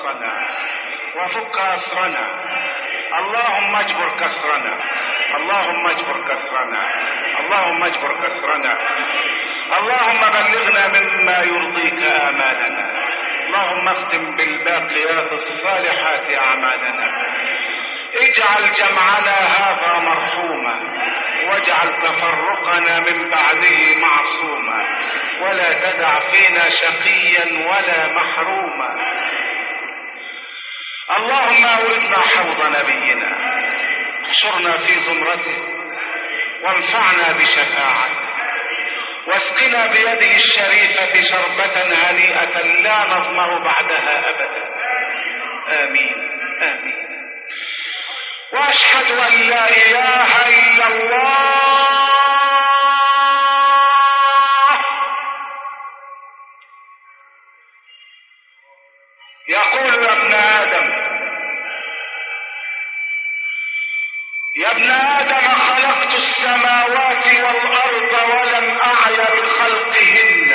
خلاصنا وفك اسرنا اللهم اجبر كسرنا. اللهم اجبر كسرنا. اللهم اجبر كسرنا. اللهم بلغنا مما يرضيك امالنا اللهم اختم بالباقيات الصالحات أعمالنا. اجعل جمعنا هذا مرحوما. واجعل تفرقنا من بعده معصوما. ولا تدع فينا شقيا ولا محروما. اللهم اوردنا حوض نبينا. احشرنا في زمرته. وانفعنا بشفاعته. واسقنا بيده الشريفة شربة هنيئة لا نظمأ بعدها أبدا. آمين. آمين. وأشهد أن لا إله إلا الله. يقول يا ابن آدم ابن آدم خلقت السماوات والأرض ولم أعي بخلقهن.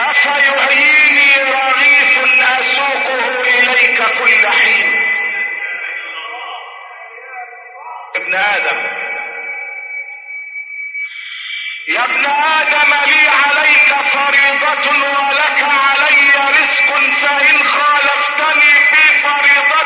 أفيحييني رغيف أسوقه إليك كل حين. ابن آدم. يا ابن آدم لي عليك فريضة ولك علي رزق فإن خالفتني في فريضتي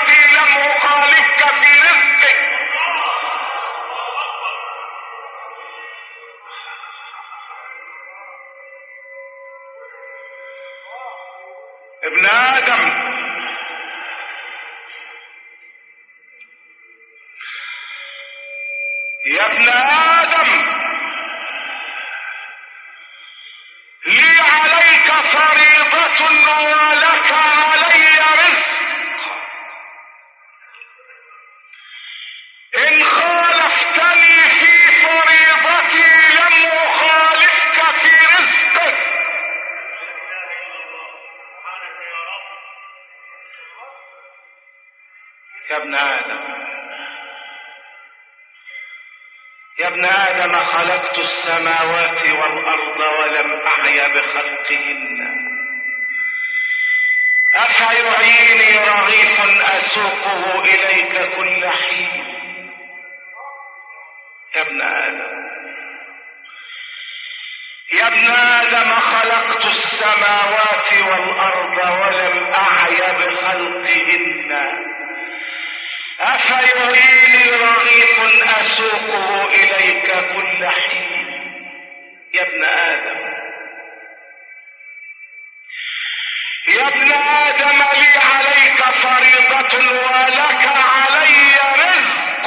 لي عليك فريضة السماوات والأرض ولم اعي بخلقهن. أفيعيني رغيف أسوقه إليك كل حين. يا ابن آدم. يا ابن آدم خلقت السماوات والأرض ولم اعي بخلقهن. أفيعيني رغيف أسوقه إليك كل حين. يا ابن آدم. يا ابن آدم لي عليك فريضة ولك علي رزق.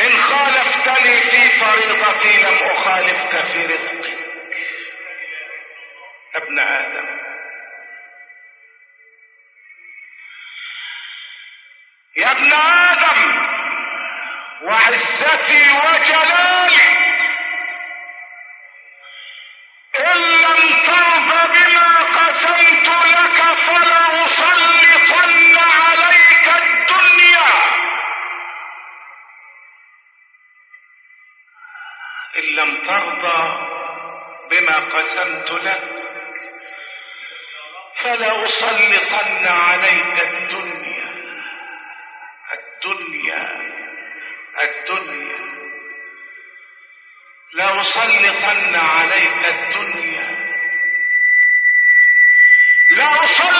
إن خالفتني في فريضتي لم أخالفك في رزقي ابن آدم. يا ابن آدم وعزتي وجلالي قسمت لك فلاصلطن عليك الدنيا. الدنيا الدنيا. لأسلطن عليك الدنيا. لأسلطن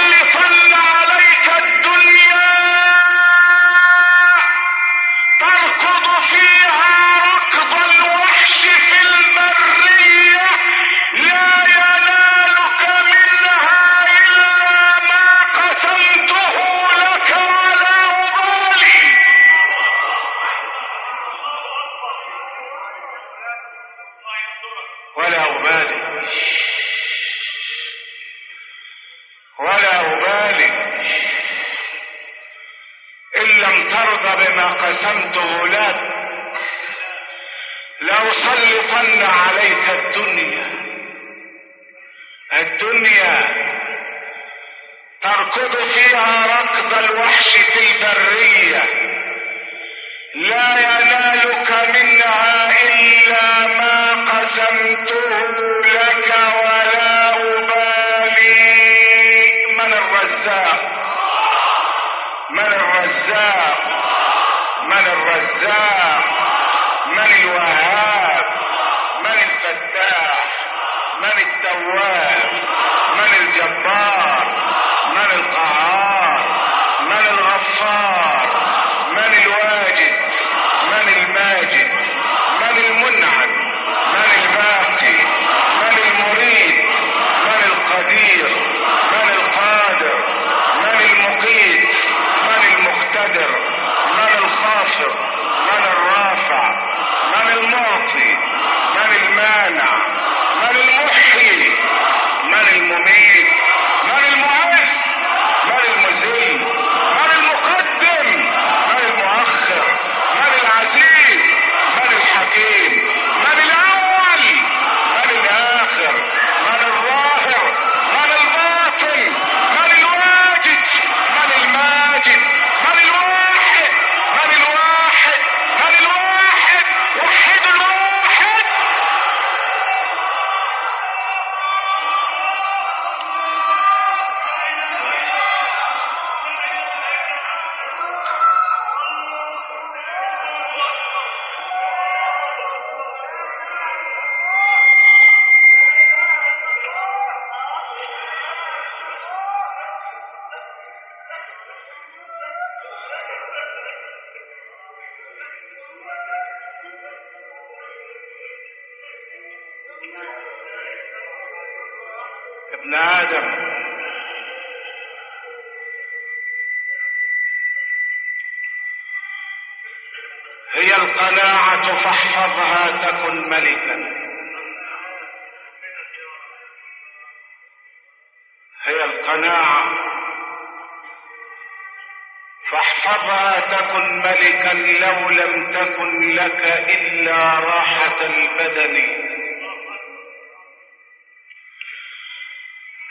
راحة البدن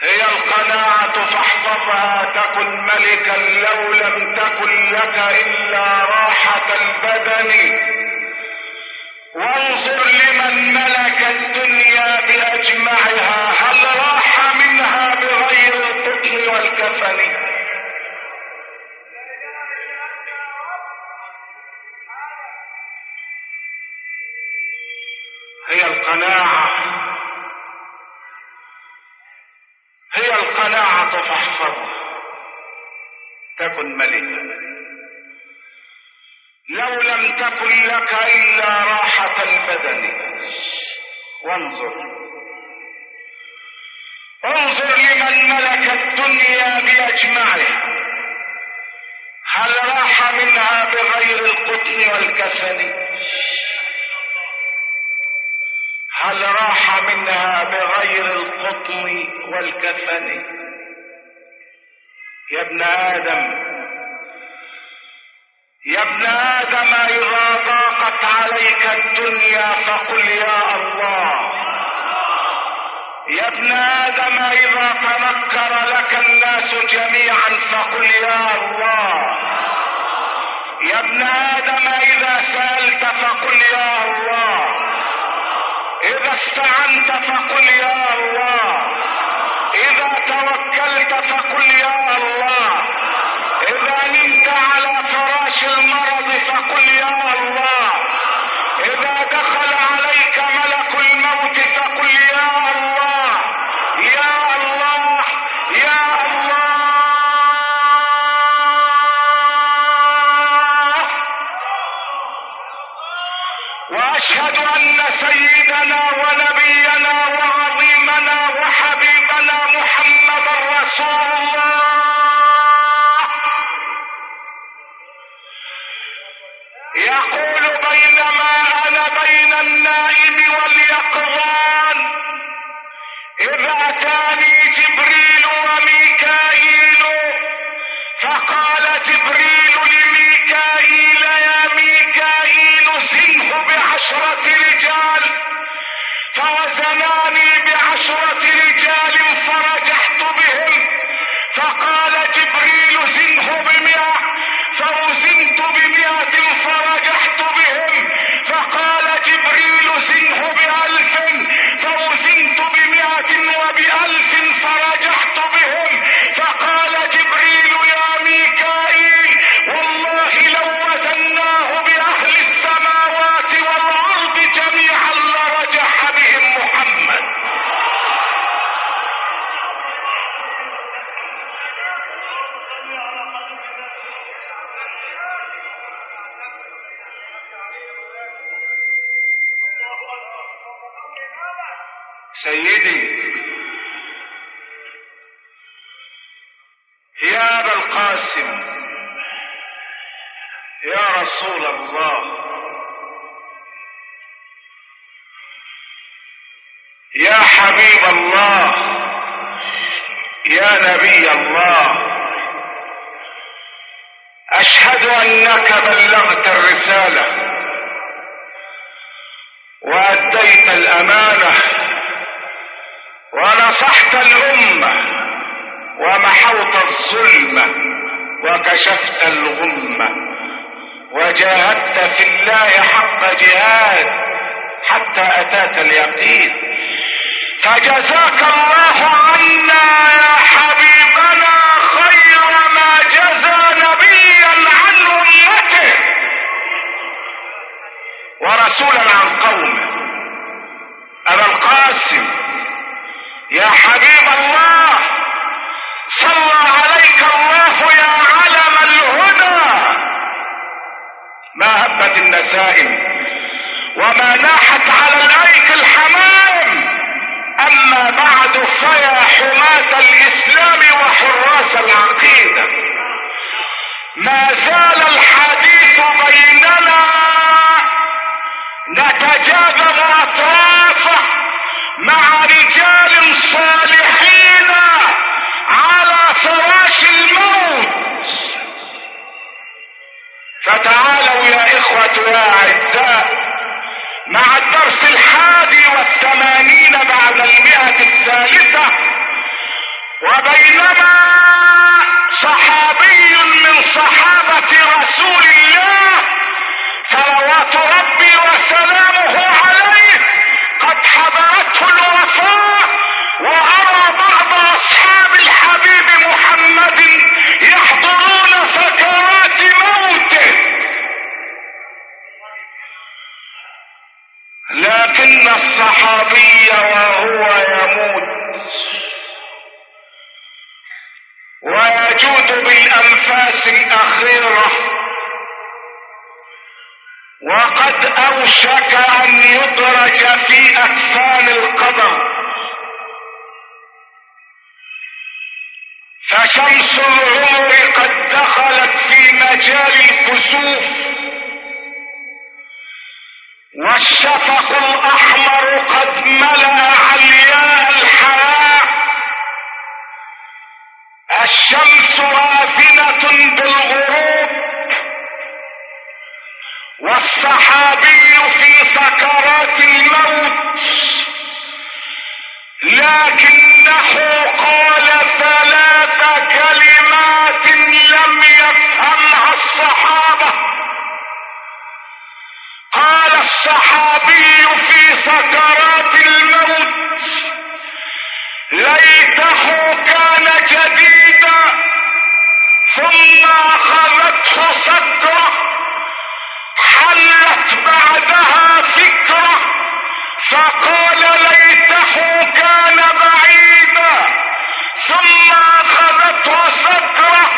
هي القناعة فاحفظها تكن ملكا لو لم تكن لك إلا راحة البدن. وانظر لمن ملك الدنيا بأجمعها هل راح منها بغير القطن والكفن؟ القناعة. هي القناعة فاحفظها تكن ملكا. لو لم تكن لك إلا راحة البدن. وانظر. انظر لمن ملك الدنيا بأجمعها هل راح منها بغير القطن والكفن هل راح منها بغير القطن والكفن يا ابن آدم يا ابن آدم إذا ضاقت عليك الدنيا فقل يا الله. يا ابن آدم إذا تنكر لك الناس جميعا فقل يا الله. يا ابن آدم إذا سألت فقل يا الله. إذا استعنت فقل يا الله. إذا توكلت فقل يا الله. إذا نمت على فراش المرض فقل يا الله. إذا دخل عليك ملك الموت فقل يا الله. يا الله. يا الله. وأشهد أن سيدنا ونبينا وعظيمنا وحبيبنا محمدا رسول الله. يقول بينما أنا بين النائم واليقظان اذ أتاني جبريل وميكائيل فقال جبريل لميكائيل يا ميكائيل زنه بعشرة رجال. فوزناني بعشرة نبي الله. أشهد أنك بلغت الرسالة وأديت الأمانة ونصحت الأمة ومحوت الظلم وكشفت الغمة وجاهدت في الله حق جهاد حتى أتاك اليقين. فجزاك الله عنا يا حبيبنا خير ما جزى نبيا عن امته ورسولا عن قومه. أبا القاسم يا حبيب الله صلى عليك الله يا علم الهدى. ما هبت النسائم وما ناحت على الأيك الحمام. أما بعد فيا حماة الإسلام وحراس العقيدة. ما زال الحديث بيننا نتجاذب اطرافه مع رجال صالحين على فراش الموت. فتعالوا يا إخوة يا أعزاء مع الدرس الحادي والثمانين بعد المئة الثالثة وبينما صحابي من صحابة رسول الله صلوات ربي وسلامه عليه قد حضرته الوفاة وأرى بعض أصحاب الحبيب محمد يحضرون سكرات موته لكن الصحابي وهو يموت. ويجود بالأنفاس الأخيرة. وقد أوشك أن يدرج في أكفان القدر فشمس العمر قد دخلت في مجال الكسوف. والشفق الأحمر قد ملأ علياء الحياة. الشمس واثنه بالغروب والصحابي في سكرات الموت. لكنه قال ثلاث كلمات لم يفهمها الصحابة. قال الصحابي في سكرات الموت ليته كان جديدا ثم اخذته سكره حلت بعدها فكره فقال ليته كان بعيدا ثم أخذته سكره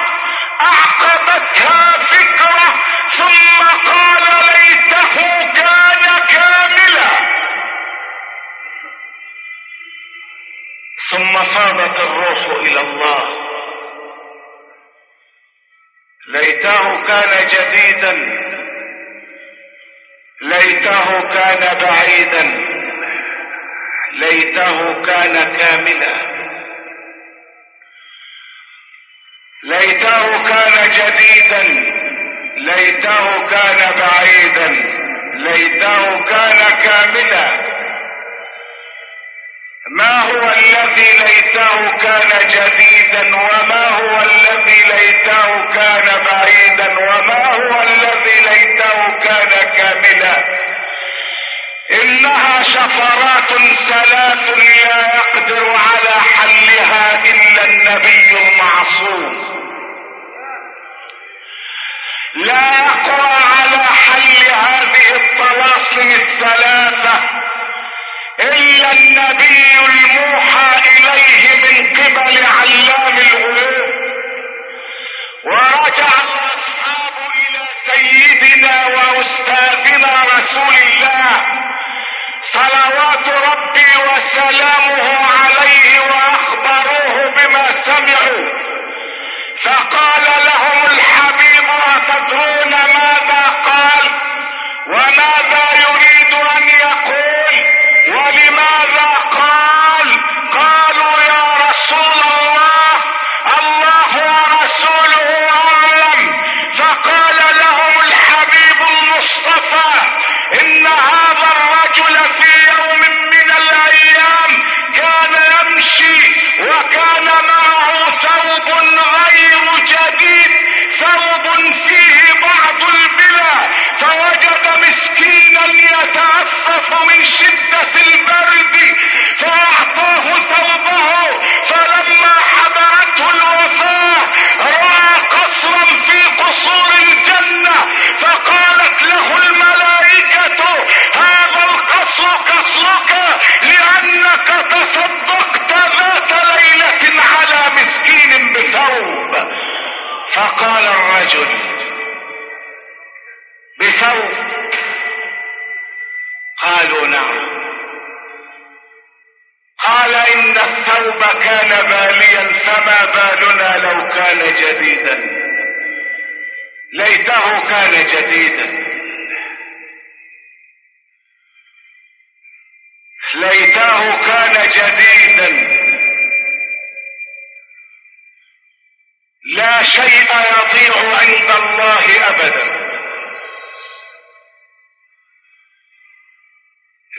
اعقبتها فكرة ثم قال ليته كان كاملا. ثم فاضت الروح إلى الله. ليته كان جديدا. ليته كان بعيدا. ليته كان كاملا. ليته كان جديدا. ليته كان بعيدا. ليته كان كاملا. ما هو الذي ليته كان جديدا وما هو الذي ليته كان بعيدا وما هو الذي ليته كان كاملا؟ إنها شفرات ثلاث لا يقدر على حلها إلا النبي المعصوم. لا يقوى على حل هذه الطلاسم الثلاثة إلا النبي الموحى إليه من قبل علام الغيوب. ورجع الاصحاب سيدنا وأستاذنا رسول الله. صلوات ربي وسلامه عليه وأخبروه بما سمعوا. فقال لهم الحبيب أتدرون ماذا قال؟ وماذا يريد أن يقول؟ ولماذا قال؟ قالوا يا فقال الرجل بثوب. قالوا نعم. قال إن الثوب كان باليا فما بالنا لو كان جديدا. ليته كان جديدا. ليته كان جديدا. لا شيء يضيع عند الله أبدا.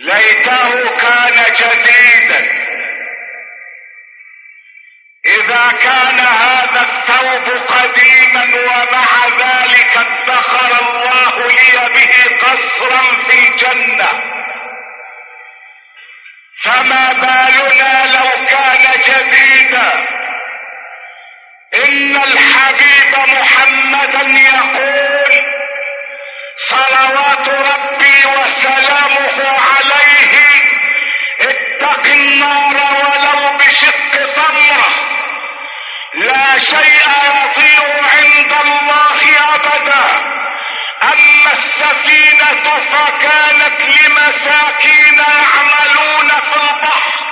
ليته كان جديدا. إذا كان هذا الثوب قديما ومع ذلك ادخر الله لي به قصرا في الجنة. فما بالنا لو كان جديدا. إن الحبيب محمدا يقول صلوات ربي وسلامه عليه اتق النار ولو بشق تمرة. لا شيء يضيع عند الله أبدا. أما السفينة فكانت لمساكين يعملون في البحر.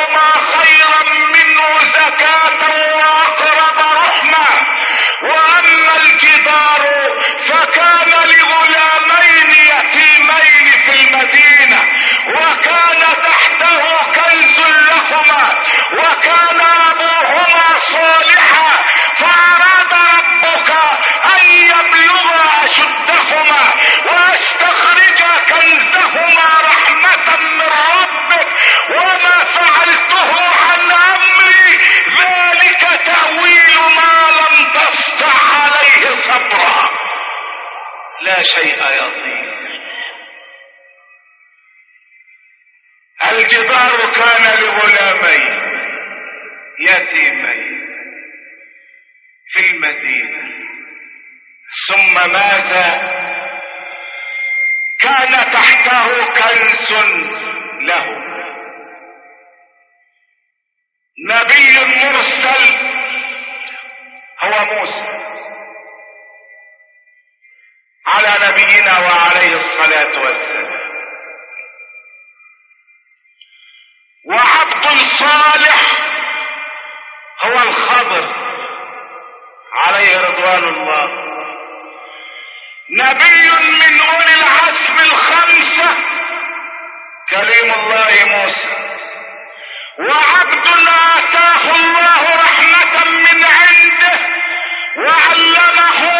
لا شيء يضيع الجدار كان لغلامين يتيمين في المدينة. ثم ماذا كان تحته كنز له. نبي مرسل هو موسى. على نبينا وعليه الصلاة والسلام. وعبد صالح هو الخضر. عليه رضوان الله. نبي من أولي العزم الخمسة كريم الله موسى. وعبد آتاه الله رحمة من عنده وعلمه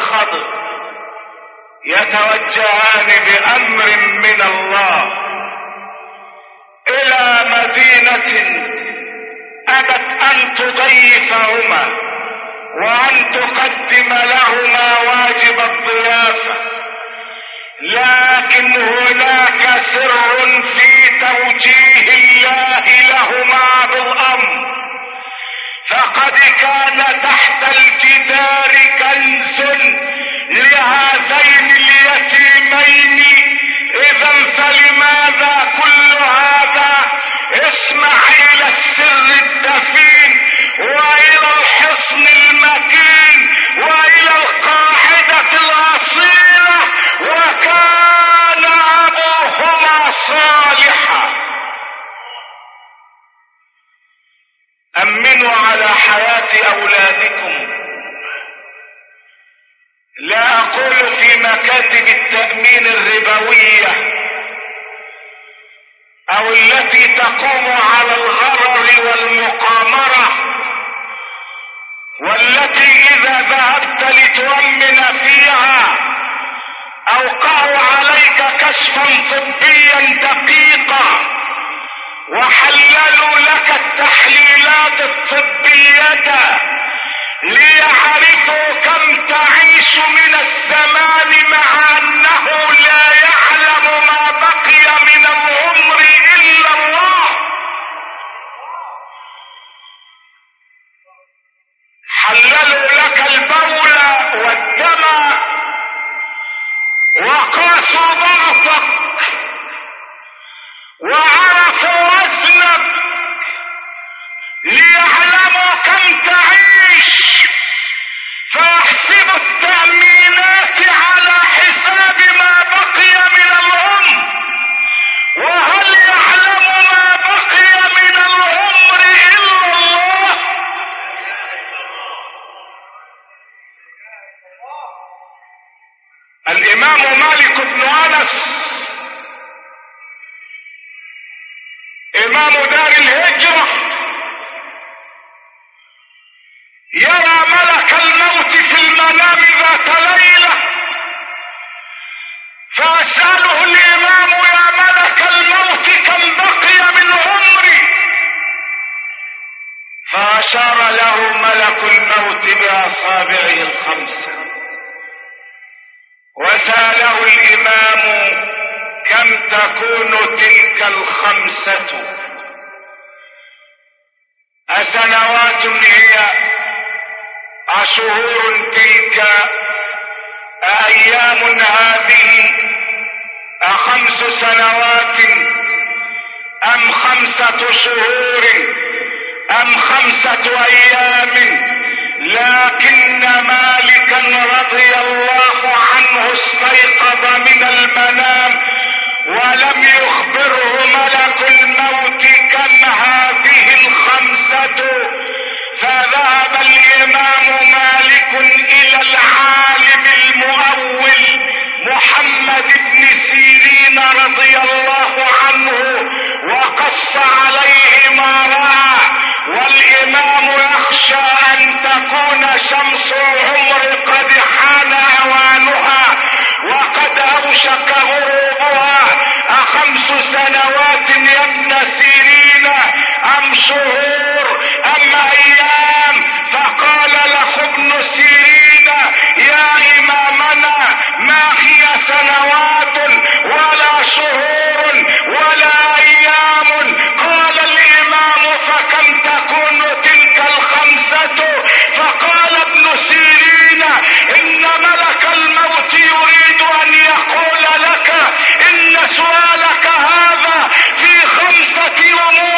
الخضر يتوجهان بأمر من الله إلى مدينة أبت أن تضيفهما وأن تقدم لهما واجب الضيافة لكن هناك سر في توجيه الله لهما بالأمر. فقد كان تحت الجدار كنز لهذين اليتيمين. اذا فلماذا كل هذا؟ اسمع إلى السر الدفين وإلى الحصن المتين وإلى القاعدة الأصيلة وكان أبوهما صالحا أمنوا على حياة أولادكم. لا أقول في مكاتب التأمين الربوية أو التي تقوم على الغرر والمقامرة والتي إذا ذهبت لتؤمن فيها اوقعوا عليك كشفا طبيا دقيقا. وحللوا لك التحليلات الطبية ليعرفوا كم تعيش من الزمان مع أنه لا يعلم ما بقي من العمر إلا الله. حللوا لك البول والدم وقاسوا ضعفك وعرفوا وزنك ليعلموا كم تعيش. فيحسبوا التأمينات على حساب ما بقي من العمر. وهل يعلم ما بقي من العمر إلا الله؟ الإمام مالك بن أنس إمام دار الهجرة. يرى ملك الموت في المنام ذات ليلة. فأسأله الإمام يا ملك الموت كم بقي من عمري. فأشار له ملك الموت بأصابعه الخمسة وسأله الإمام كم تكون تلك الخمسة. أسنوات هي أشهور تلك أيام هذه أخمس سنوات أم خمسة شهور أم خمسة أيام لكن مالكا رضي الله عنه استيقظ من المنام ولم يخبره ملك الموت كم هذه الخمسة. فذهب الإمام مالك إلى العالم المؤول محمد بن سيرين رضي الله عنه وقص عليه ما رأى. والإمام يخشى أن تكون شمس العمر قد حان أوانها. وقد أوشك غروبها أخمس سنوات يا ابن سيرين أم شهور أم أيام يريد أن يقول لك إن سؤالك هذا في خمسة أمور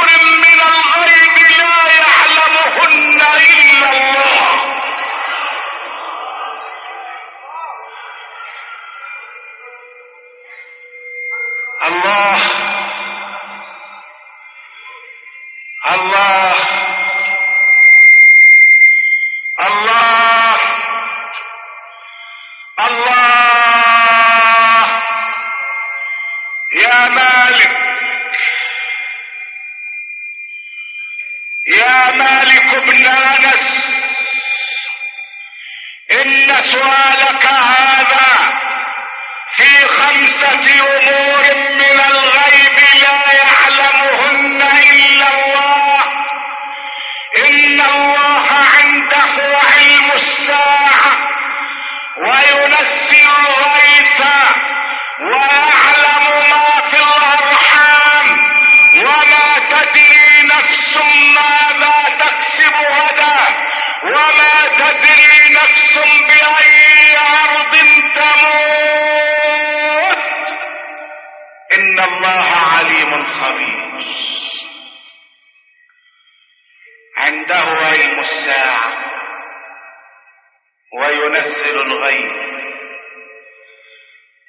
تدري نفس باي ارض تموت. إن الله عليم خبير. عنده علم الساعة وينزل الغيب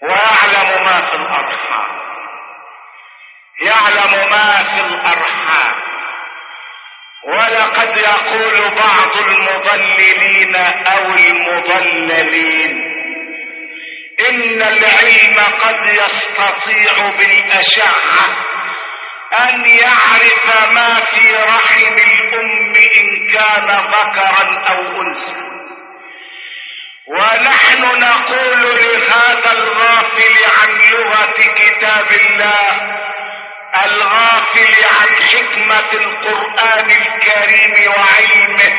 ويعلم ما في الأرحام. يعلم ما في الأرحام. ولقد يقول بعض المضللين أو المضللين إن العلم قد يستطيع بالأشعة أن يعرف ما في رحم الأم إن كان ذكرا أو أنثى. ونحن نقول لهذا الغافل عن لغة كتاب الله الغافل عن حكمة القرآن الكريم وعلمه.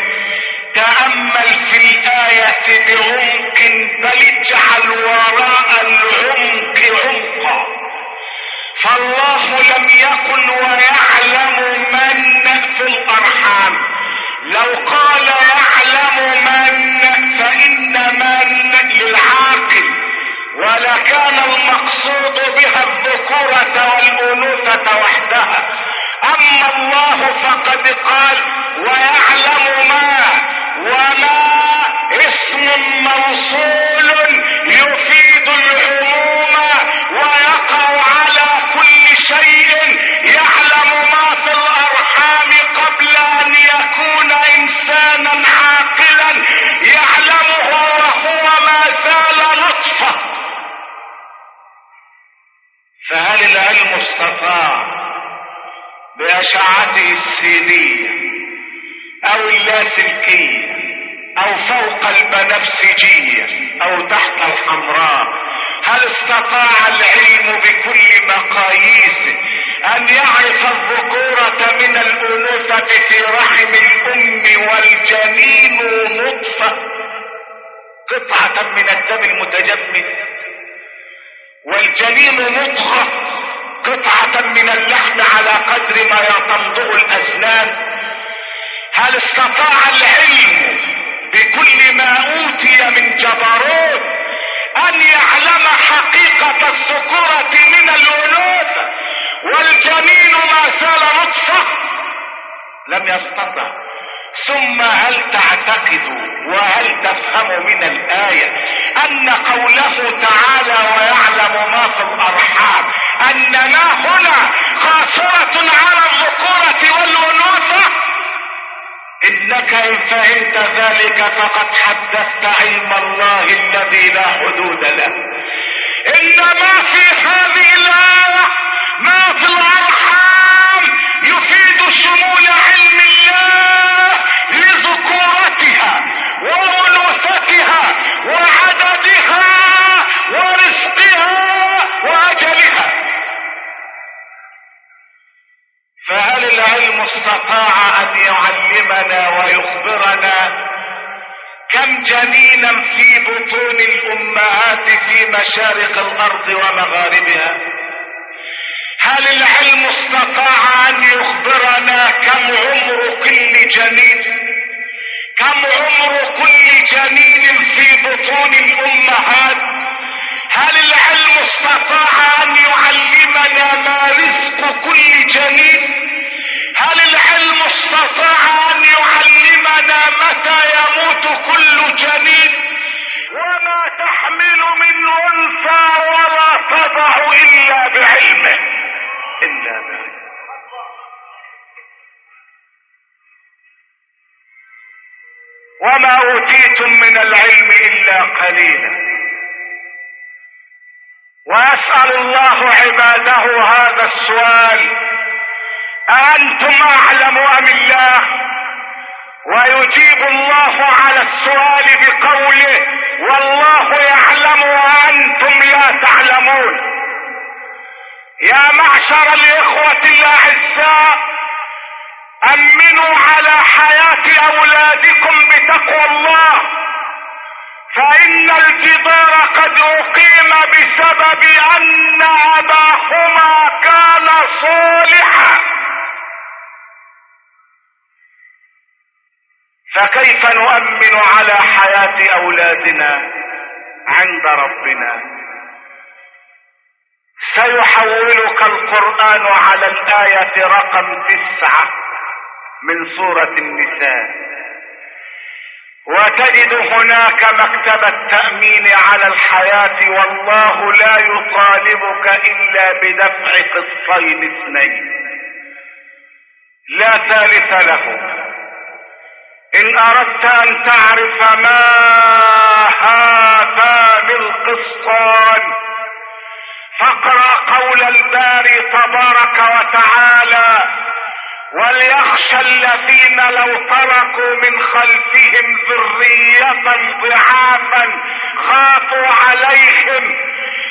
تأمل في الآية بعمق بل اجعل وراء العمق عمقا. فالله لم يكن ويعلم من في الأرحام. لو قال يعلم من فإن من للعاقل ولكان المقصود بها الذكورة والأنوثة وحدها. أما الله فقد قال ويعلم ما وما اسم موصول يفيد العموم ويقع على كل شيء فهل العلم استطاع بأشعته السينية أو اللاسلكية أو فوق البنفسجية أو تحت الحمراء؟ هل استطاع العلم بكل مقاييسه أن يعرف الذكورة من الأنوثة في رحم الأم والجنين نطفة قطعة من الدم المتجمد؟ والجنين مضغة قطعة من اللحم على قدر ما يتمضغ الأسنان هل استطاع العلم بكل ما أوتي من جبروت أن يعلم حقيقة الذكورة من الأنوثة والجنين ما زال نطفة لم يستطع. ثم هل تعتقد وهل تفهم من الآية أن قوله تعالى ويعلم ما في الأرحام أن ما هنا قاصرة على الذكورة والأنوثة إنك إن فهمت ذلك فقد حدثت علم الله الذي لا حدود له. إن ما في هذه الآية ما في الأرحام يفيد شمول علم الله فهل العلم استطاع أن يعلمنا ويخبرنا كم جنينا في بطون الأمهات في مشارق الأرض ومغاربها؟ هل العلم استطاع أن يخبرنا كم عمر كل جنين؟ كم عمر كل جنين في بطون الأمهات؟ هل العلم استطاع أن يعلمنا ما رزق كل جنين هل العلم استطاع أن يعلمنا متى يموت كل جنين وما تحمل من أنثى ولا تضع إلا بعلمه. وما أوتيتم من العلم إلا قليلا. ويسأل الله عباده هذا السؤال أأنتم أعلم أم الله؟ ويجيب الله على السؤال بقوله والله يعلم وأنتم لا تعلمون. يا معشر الإخوة الأعزاء أمنوا على حياة أولادكم بتقوى الله فإن الجدار قد أقيم بسبب أن أباهما كان صالحا. فكيف نؤمن على حياة أولادنا عند ربنا؟ سيحولك القرآن على الآية رقم تسعة. من سورة النساء. وتجد هناك مكتب التأمين على الحياة والله لا يطالبك إلا بدفع قسطين اثنين. لا ثالث له. إن أردت أن تعرف ما هذان القسطان فاقرأ قول الباري تبارك وتعالى. وليخشى الذين لو تركوا من خلفهم ذرية ضعافا خافوا عليهم.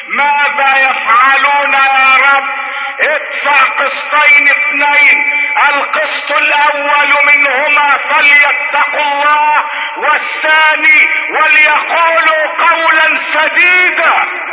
ماذا يفعلون يا رب؟ ادفع قسطين اثنين. القسط الأول منهما فليتقوا الله والثاني وليقولوا قولا سديدا.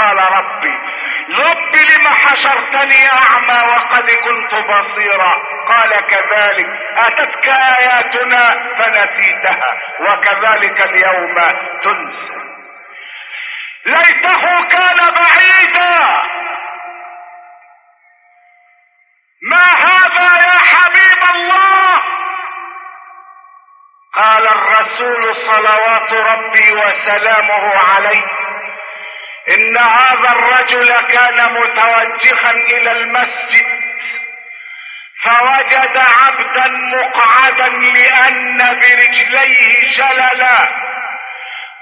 قال ربي رب لم حشرتني أعمى وقد كنت بصيرا؟ قال كذلك أتتك آياتنا فنسيتها وكذلك اليوم تنسى. ليته كان بعيدا. ما هذا يا حبيب الله؟ قال الرسول صلوات ربي وسلامه عليه إن هذا الرجل كان متوجها إلى المسجد فوجد عبدا مقعدا لأن برجليه شللا.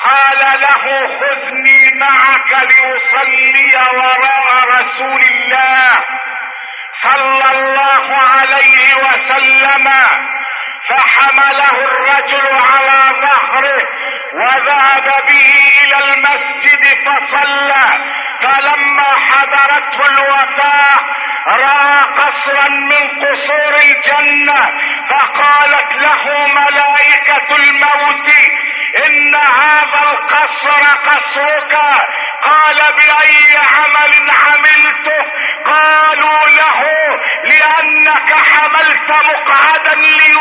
قال له خذني معك لأصلي وراء رسول الله صلى الله عليه وسلم. فحمله الرجل على ظهره وذهب به إلى المسجد فصلى. فلما حضرته الوفاة رأى قصرا من قصور الجنة فقالت له ملائكة الموت إن هذا القصر قصرك. قال بأي عمل عملته؟ قالوا له لأنك حملت مقعدا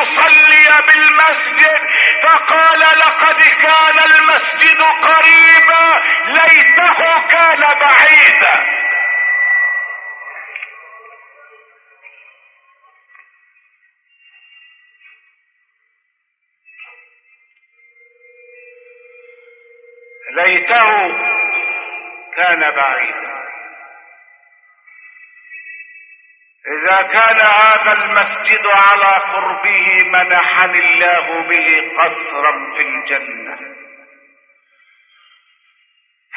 ليصلي بالمسجد فقال لقد كان المسجد قريبا ليته كان بعيدا. ليته كان بعيدا. إذا كان هذا المسجد على قربه منحني الله به قصرا في الجنة.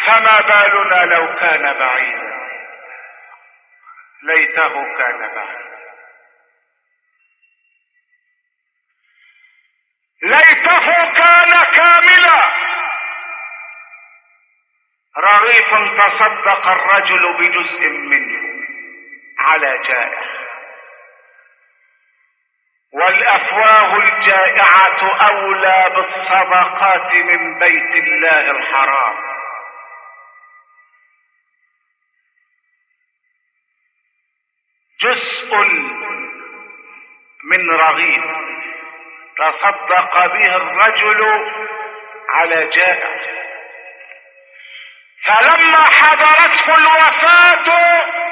فما بالنا لو كان بعيدا. ليته كان بعيدا. ليته كان كاملا. رغيف تصدق الرجل بجزء منه. على جائع. والأفواه الجائعة أولى بالصدقات من بيت الله الحرام. جزء من رغيف تصدق به الرجل على جائع. فلما حضرته الوفاة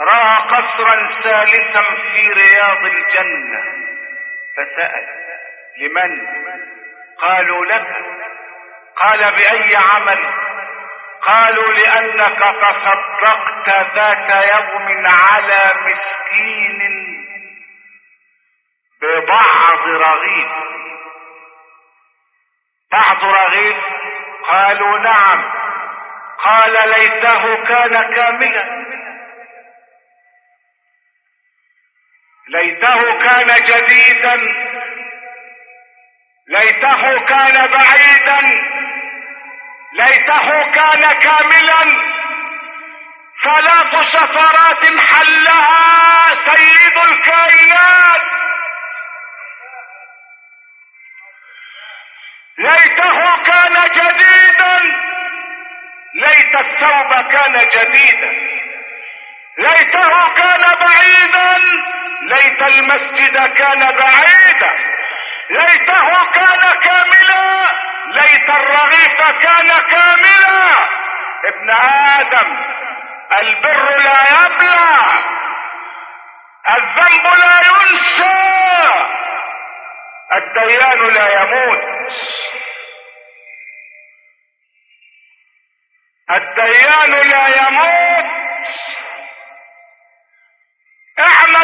رأى قصرا ثالثا في رياض الجنة. فسأل لمن؟ قالوا لك. قال بأي عمل؟ قالوا لأنك تصدقت ذات يوم على مسكين ببعض رغيف. بعض رغيف؟ قالوا نعم. قال ليته كان كاملا. ليته كان جديدا. ليته كان بعيدا. ليته كان كاملا. ثلاث سفرات حلها سيد الكائنات. ليته كان جديدا. ليت الثوب كان جديدا. ليته كان بعيدا. ليت المسجد كان بعيدا ليته كان كاملا. ليت الرغيف كان كاملا. ابن آدم البر لا يبلى. الذنب لا ينسى. الديان لا يموت. الديان لا يموت.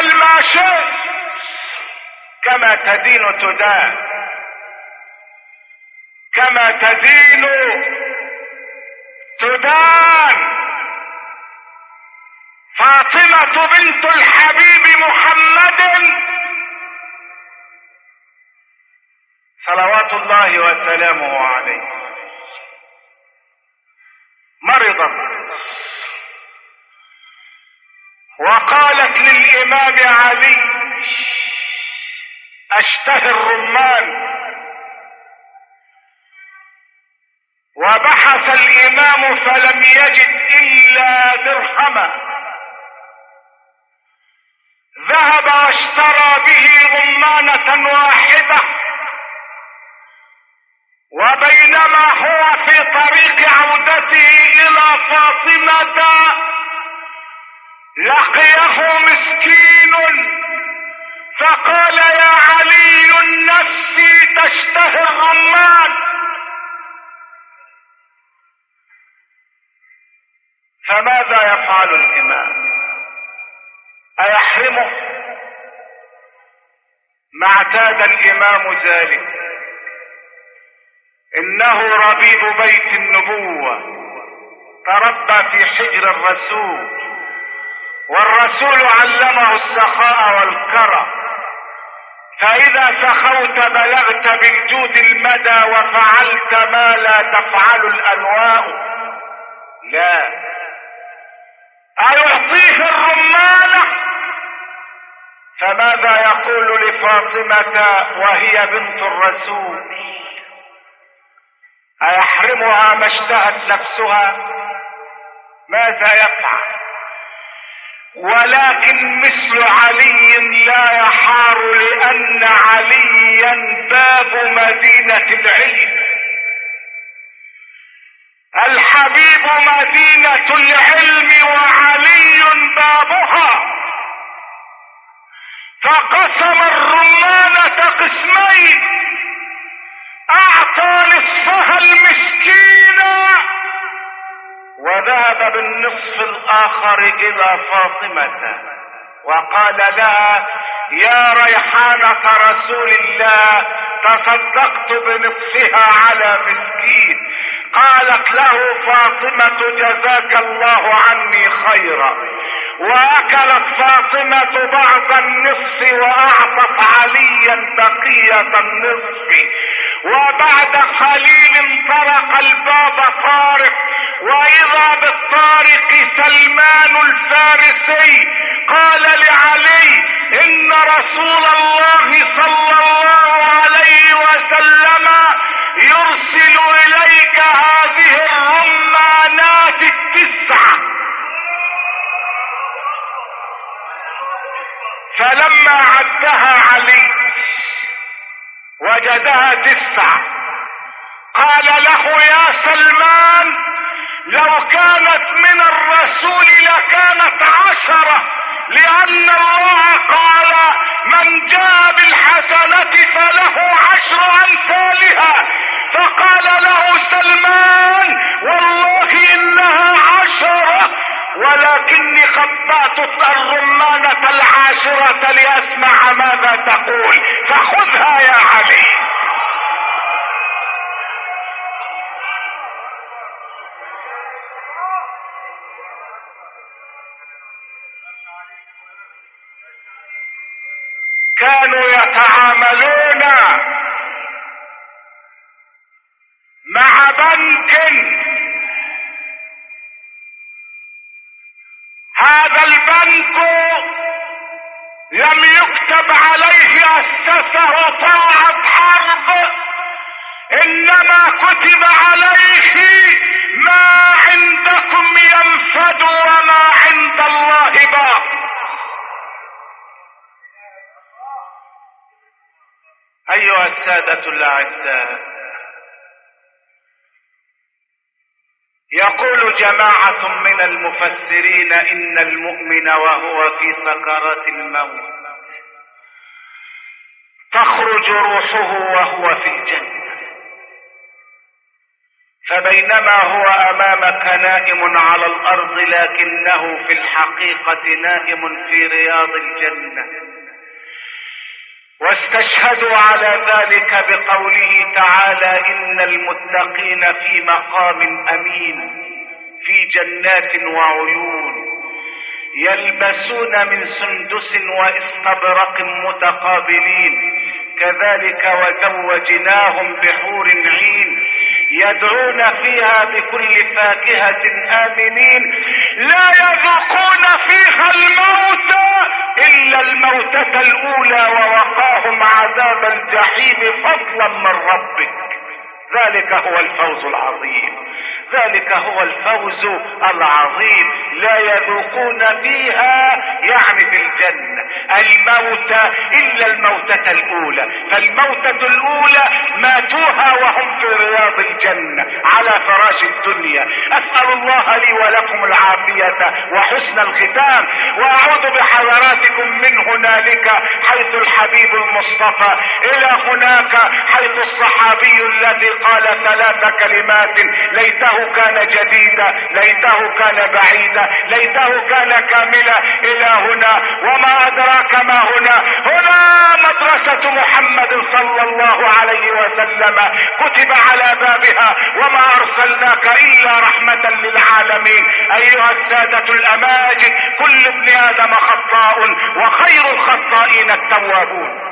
اعمل ما شئت كما تدين تدان. كما تدين تدان. فاطمة بنت الحبيب محمد صلوات الله وسلامه عليه. وقالت للإمام علي أشتهي الرمان. وبحث الإمام فلم يجد إلا درهما. ذهب واشترى به رمانة واحدة. وبينما هو في طريق عودته إلى فاطمة لقيه مسكين. فقال يا علي نفسي تشتهي الرمان فماذا يفعل الإمام؟ أيحرمه؟ ما اعتاد الإمام ذلك. إنه ربيب بيت النبوة. تربى في حجر الرسول. والرسول علمه السخاء والكرم فإذا سخوت بلغت بالجود المدى وفعلت ما لا تفعل الأنواء. لا. ايعطيه الرمانة؟ فماذا يقول لفاطمة وهي بنت الرسول؟ أيحرمها ما اشتهت نفسها؟ ماذا يفعل؟ ولكن مثل علي لا يحار لأن عليا باب مدينة العلم. الحبيب مدينة العلم وعلي بابها. فقسم الرمانة قسمين أعطى نصفها المسكين وذهب بالنصف الآخر إلى فاطمة وقال لها يا ريحانة رسول الله تصدقت بنصفها على مسكين. قالت له فاطمة جزاك الله عني خيرا. وأكلت فاطمة بعض النصف وأعطت عليا بقية النصف. وبعد قليل طرق الباب طارق واذا بالطارق سلمان الفارسي قال لعلي إن رسول الله صلى الله عليه وسلم يرسل إليك هذه الرمانات التسعة. فلما عدها علي وجدها تسعة. قال له يا سلمان لو كانت من الرسول لكانت عشرة لأن الله قال من جاء بالحسنة فله عشر أمثالها. فقال له سلمان والله إنها عشرة ولكني خبأت الرمانة العاشرة لأسمع ماذا تقول فخذها يا علي. كانوا يتعاملون مع بنك. هذا البنك لم يكتب عليه أسسه طاعة حرب إنما كتب عليه ما عندكم ينفد وما عند الله باق. ايها السادة الأعزاء. يقول جماعة من المفسرين إن المؤمن وهو في سكرات الموت تخرج روحه وهو في الجنة. فبينما هو امامك نائم على الأرض لكنه في الحقيقة نائم في رياض الجنة. واستشهدوا على ذلك بقوله تعالى إن المتقين في مقام أمين في جنات وعيون يلبسون من سندس واستبرق متقابلين كذلك وزوجناهم بحور عين يدعون فيها بكل فاكهة آمنين لا يذوقون فيها الموت إلا الموتة الأولى ووقاهم عذاب الجحيم فضلا من ربك. ذلك هو الفوز العظيم. ذلك هو الفوز العظيم. لا يذوقون فيها يعني في الجنة. الموت إلا الموتة الأولى. فالموتة الأولى ماتوها وهم في رياض الجنة على فراش الدنيا. أسأل الله لي ولكم العافية وحسن الختام. وأعوذ بحضراتكم من هنالك حيث الحبيب المصطفى. إلى هناك حيث الصحابي الذي قال ثلاث كلمات ليته كان جديدا ليته كان بعيدا ليته كان كاملا إلى هنا وما أدراك ما هنا؟ هنا مدرسة محمد صلى الله عليه وسلم كتب على بابها وما أرسلناك إلا رحمة للعالمين. أيها السادة الأماجد كل ابن آدم خطاء وخير الخطائين التوابون.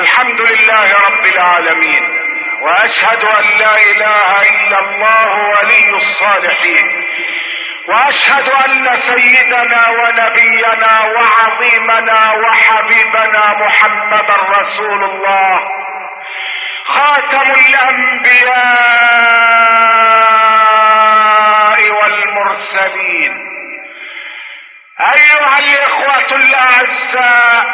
الحمد لله رب العالمين. وأشهد أن لا إله إلا الله ولي الصالحين. وأشهد أن سيدنا ونبينا وعظيمنا وحبيبنا محمدا رسول الله. خاتم الأنبياء والمرسلين. أيها الإخوة الأعزاء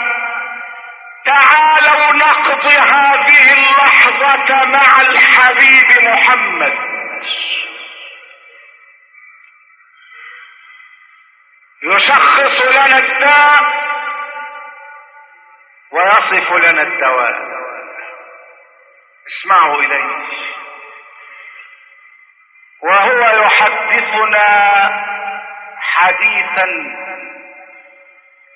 تعالوا نقضي هذه اللحظة مع الحبيب محمد. يشخص لنا الداء ويصف لنا الدواء. اسمعوا إليه. وهو يحدثنا حديثا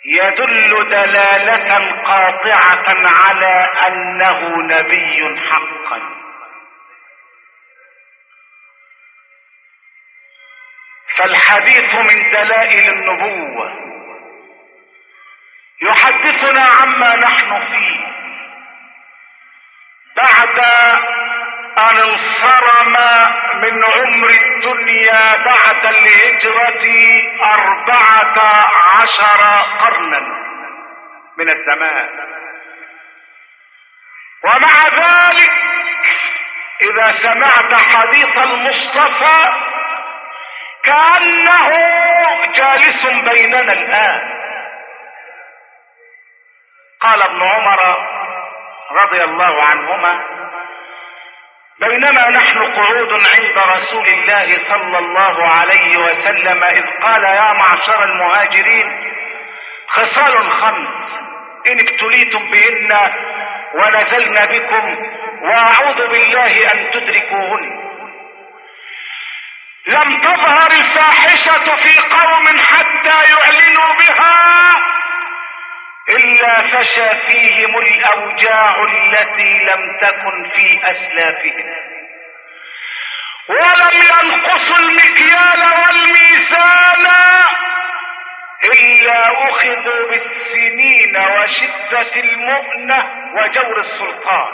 يدل دلالة قاطعة على أنه نبي حقا. فالحديث من دلائل النبوة. يحدثنا عما نحن فيه. بعد أن انصرم من عمر الدنيا بعد الهجرة أربعة عشر قرنا من الزمان. ومع ذلك إذا سمعت حديث المصطفى كأنه جالس بيننا الآن. قال ابن عمر رضي الله عنهما بينما نحن قعود عند رسول الله صلى الله عليه وسلم إذ قال يا معشر المهاجرين خصال خمس إن ابتليتم بهن ونزلن بكم وأعوذ بالله أن تدركوهن. لم تظهر الفاحشة في قوم حتى يعلنوا بها إلا فشى فيهم الأوجاع التي لم تكن في أسلافهم. ولم ينقصوا المكيال والميزان الا اخذوا بالسنين وشدة المؤنة وجور السلطان.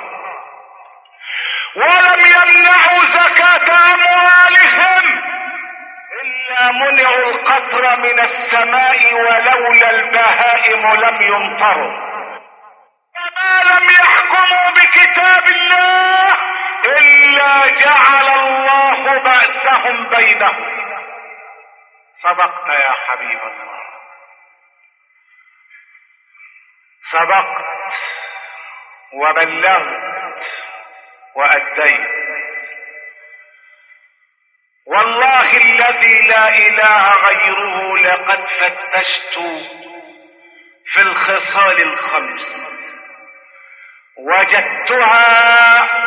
ولم يمنعوا زكاة اموالهم منعوا القطر من السماء ولولا البهائم لم يمطروا. وما لم يحكموا بكتاب الله إلا جعل الله بأسهم بينهم. صدقت يا حبيب الله. صدقت وبلغت وأديت. الذي لا إله غيره لقد فتشت في الخصال الخمس. وجدتها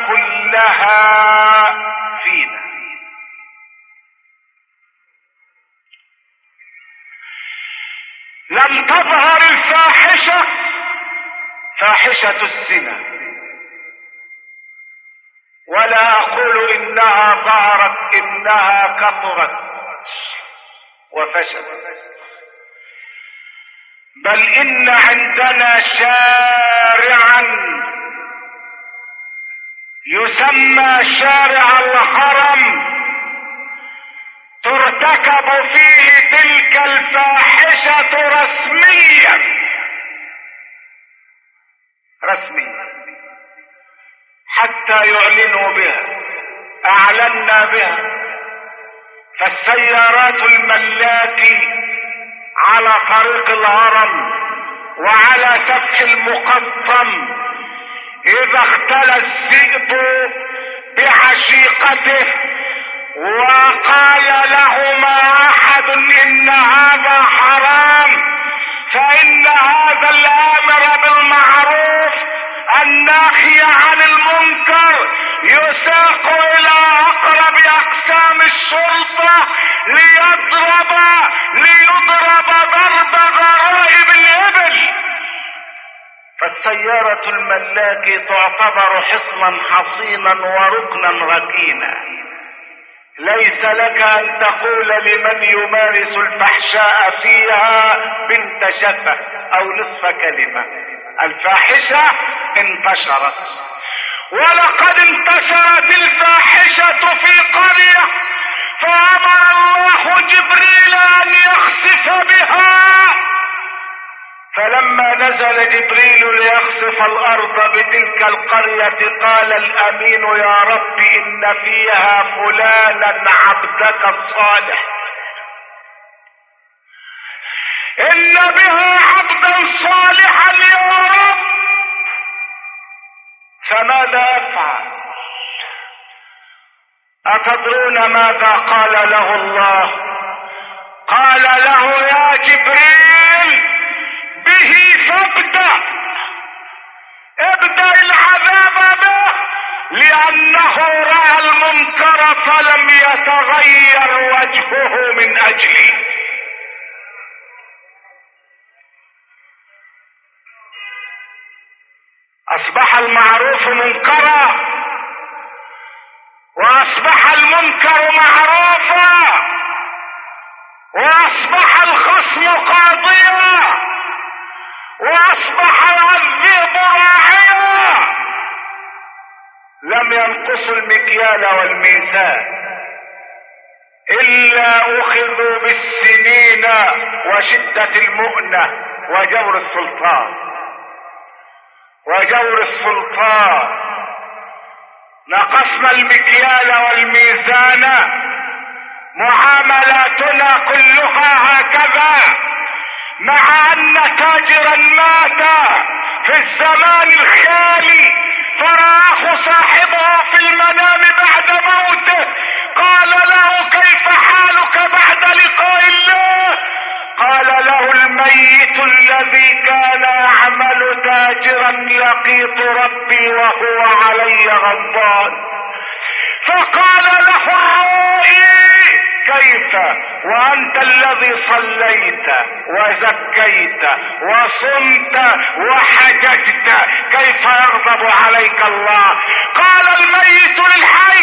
كلها فينا. لم تظهر الفاحشة فاحشة الزنا. ولا انها ظهرت انها كثرت وفشت بل إن عندنا شارعا يسمى شارع الحرم ترتكب فيه تلك الفاحشة رسميا. رسميا. حتى يعلنوا بها أعلنا بها. فالسيارات الملاكي على طريق الهرم وعلى سفح المقطم إذا اختلى الذئب بعشيقته وقال لهما أحد إن هذا حرام فإن هذا الأمر بالمعروف الناهي عن المنكر يساق إلى أقرب أقسام الشرطة ليضرب ليضرب ضرب غرائب الإبل. فالسيارة الملاك تعتبر حصنا حصينا وركنا ركينا ليس لك أن تقول لمن يمارس الفحشاء فيها بنت شفة أو نصف كلمة. الفاحشة انتشرت. ولقد انتشرت الفاحشة في قرية فامر الله جبريل أن يخسف بها. فلما نزل جبريل ليخسف الأرض بتلك القرية قال الأمين يا رب إن فيها فلانا عبدك الصالح. إن بها عبدا صالحا يا رب. فماذا افعل أتدرون ماذا قال له الله؟ قال له يا جبريل به فابدأ. ابدأ العذاب به لأنه رأى المنكر فلم يتغير وجهه من أجله. أصبح المعروف منكرا. وأصبح المنكر معروفا. وأصبح الخصم قاضيا. وأصبح الذئب راعيا. لم ينقصوا المكيال والميزان. إلا أخذوا بالسنين وشدة المؤنة وجور السلطان. وجور السلطان. نقصنا المكيال والميزان. معاملاتنا كلها هكذا مع أن تاجرا مات في الزمان الخالي فرآه صاحبه في المنام بعد موته. قال له كيف حالك بعد لقاء الله؟ قال له الميت الذي كان يعمل تاجرا لقيت ربي وهو علي غضبان. فقال له الرائي كيف؟ وأنت الذي صليت وزكيت وصمت وحججت كيف يغضب عليك الله؟ قال الميت للحي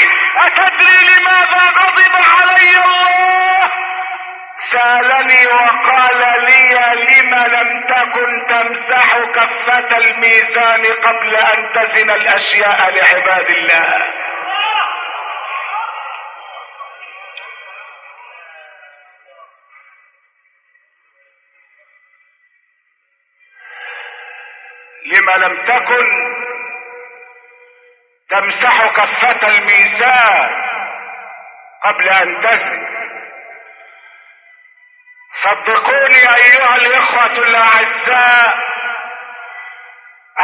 كفة الميزان قبل أن تزن الأشياء لعباد الله. لما لم تكن تمسح كفة الميزان قبل أن تزن. صدقوني أيها الإخوة الأعزاء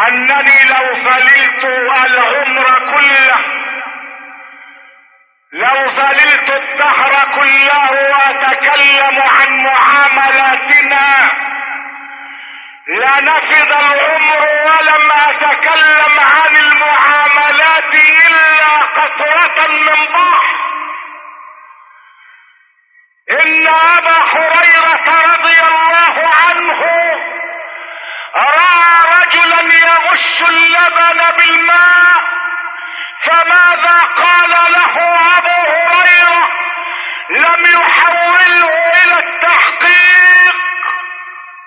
أنني لو ظللت العمر كله لو ظللت الدهر كله نتكلم عن معاملاتنا لنفذ العمر ولم أتكلم عن المعاملات إلا قطرة من بحر إن أبا هريرة رضي الله عنه رأى يغش اللبن بالماء؟ فماذا قال له أبو هريرة؟ لم يحوله إلى التحقيق.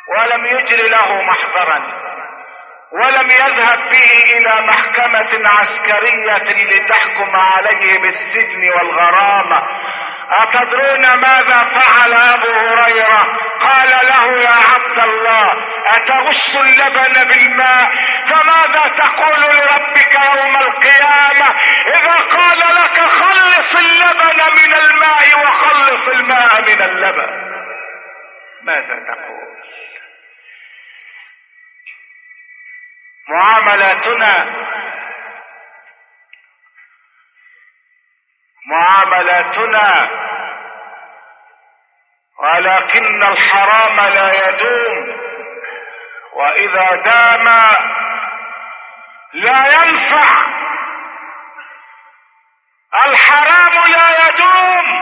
ولم يجر له محضرا. ولم يذهب به إلى محكمة عسكرية لتحكم عليه بالسجن والغرامة. أتدرون ماذا فعل أبو هريرة؟ قال له يا عبد الله أتغش اللبن بالماء؟ فماذا تقول لربك يوم القيامة؟ إذا قال لك خلص اللبن من الماء وخلص الماء من اللبن. ماذا تقول؟ معاملاتنا معاملاتنا ولكن الحرام لا يدوم وإذا دام لا ينفع الحرام لا يدوم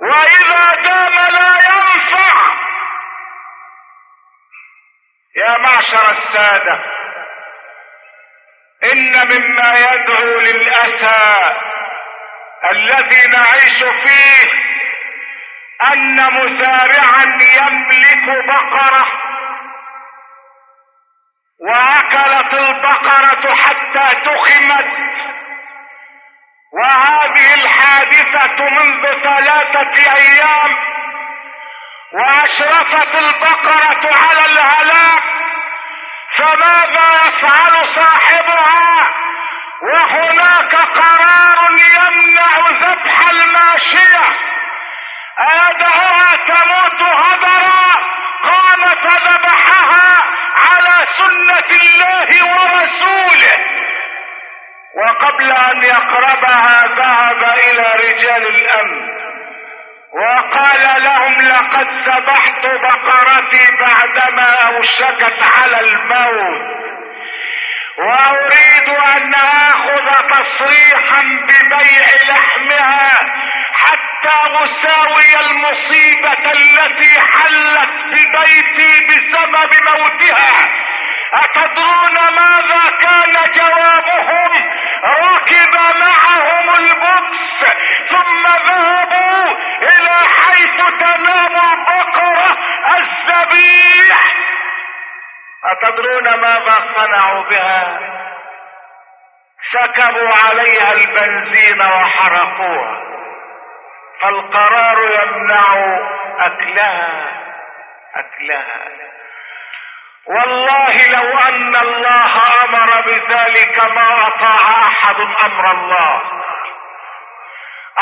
وإذا دام لا ينفع يا معشر السادة إن مما يدعو للأسى الذي نعيش فيه أن مزارعا يملك بقرة. وأكلت البقرة حتى تخمت. وهذه الحادثة منذ ثلاثة أيام. وأشرفت البقرة على الهلاك. فماذا يفعل صاحبها؟ وهناك قرار يمنع ذبح الماشية. أيدعها تموت هدرا قام فذبحها على سنة الله ورسوله. وقبل أن يقربها ذهب إلى رجال الأمن. وقال لهم لقد ذبحت بقرتي بعدما أوشكت على الموت. وأريد أن آخذ تصريحا ببيع لحمها حتى أساوي المصيبة التي حلت ببيتي بسبب موتها. أتدرون ماذا كان جوابهم؟ ركب معهم البؤس ثم ذهبوا إلى حيث تنام البقرة الذبيح أتدرون ماذا صنعوا بها؟ سكبوا عليها البنزين وحرقوها. فالقرار يمنع أكلها. أكلها. والله لو أن الله أمر بذلك ما أطاع أحد أمر الله.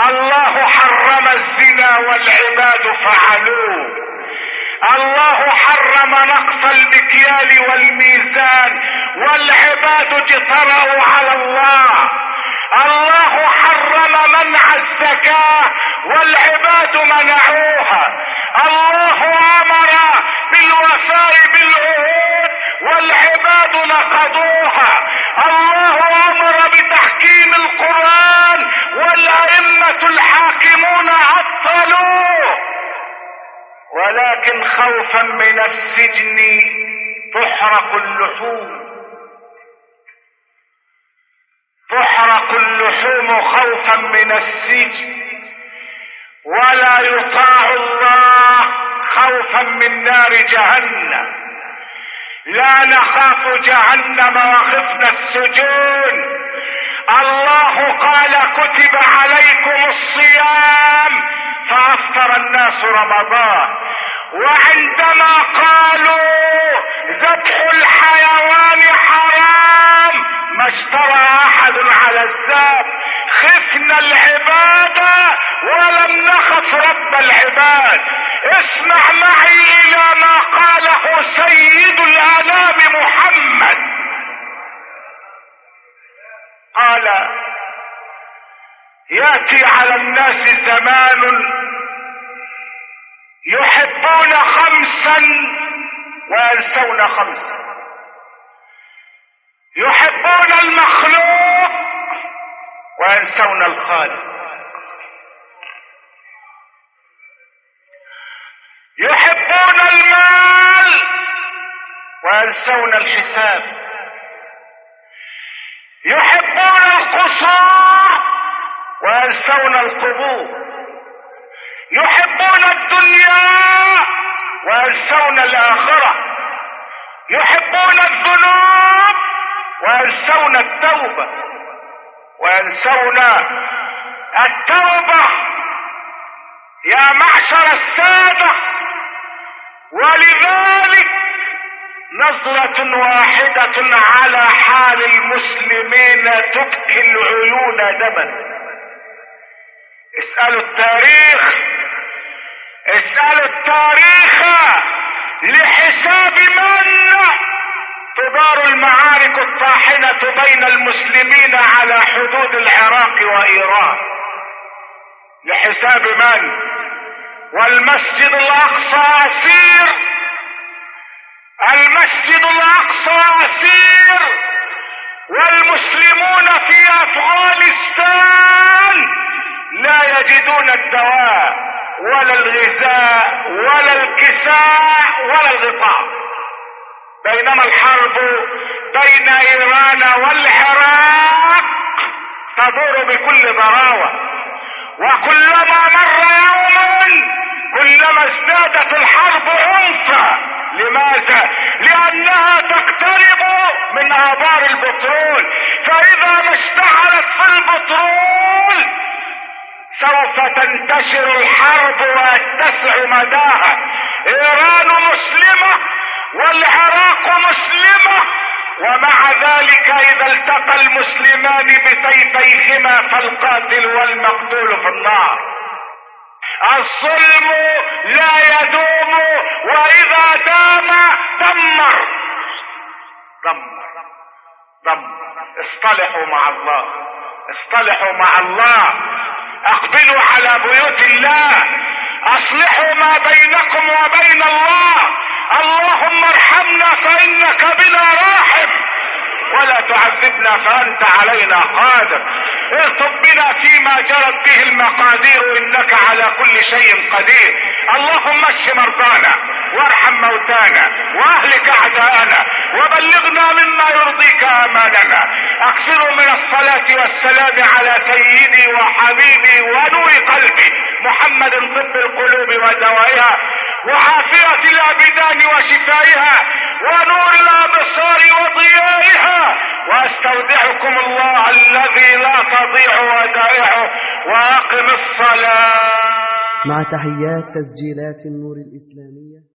الله حرم الزنا والعباد فعلوه. الله حرم نقص المكيال والميزان والعباد اجترأوا على الله. الله حرم منع الزكاة والعباد منعوها. الله آمر بالوفاء بالعهود والعباد نقضوها. الله آمر بتحكيم القرآن والأئمة الحاكمون ولكن خوفا من السجن تحرق اللحوم. تحرق اللحوم خوفا من السجن. ولا يطاع الله خوفا من نار جهنم. لا نخاف جهنم وخفنا السجون. الله قال كتب عليكم الصيام فأفطر الناس رمضان. وعندما قالوا ذبح الحيوان حرام ما اشترى أحد على الذات خفنا العبادة ولم نخف رب العباد. اسمع معي إلى ما قاله سيد الانام محمد قال يأتي على الناس زمان يحبون خمسا وينسون خمسا. يحبون المخلوق وينسون الخالق. يحبون المال وينسون الحساب. يحبون القصور وينسون القبور. يحبون الدنيا وينسون الآخرة. يحبون الذنوب وينسون التوبة. وينسون التوبة يا معشر السادة. ولذلك نظرة واحدة على حال المسلمين تبكي العيون دما. اسألوا التاريخ. اسألوا التاريخ. لحساب من؟ تدار المعارك الطاحنة بين المسلمين على حدود العراق وإيران. لحساب من؟ والمسجد الأقصى أسير. المسجد الأقصى أسير. والمسلمون في أفغانستان. لا يجدون الدواء ولا الغذاء ولا الكساء ولا الغطاء. بينما الحرب بين إيران والعراق تدور بكل ضراوة وكلما مر يوم كلما ازدادت الحرب عنفا لماذا؟ لأنها تقترب من آبار البترول. فإذا ما اشتعلت في البترول سوف تنتشر الحرب ويتسع مداها. إيران مسلمة والعراق مسلمة ومع ذلك إذا التقى المسلمان بسيفيهما فالقاتل والمقتول في النار. الظلم لا يدوم وإذا دام دمر. دمر. دمر. اصطلحوا مع الله. اصطلحوا مع الله. أقبلوا على بيوت الله. أصلحوا ما بينكم وبين الله. اللهم ارحمنا فإنك بنا راحم. ولا تعذبنا فأنت علينا قادر. ارتب بنا فيما جرت به المقادير إنك على كل شيء قدير. اللهم اشف مرضانا وارحم موتانا وأهلك أعداءنا وبلغنا مما يرضيك امالنا اكثروا من الصلاة والسلام على سيدي وحبيبي ونور قلبي محمد طب القلوب ودوائها. وعافية الابدان وشفائها ونور الأبصار وضيائها. وأستودعكم الله الذي لا تضيع ودائعه وأقم الصلاة. مع تحيات تسجيلات النور الإسلامية.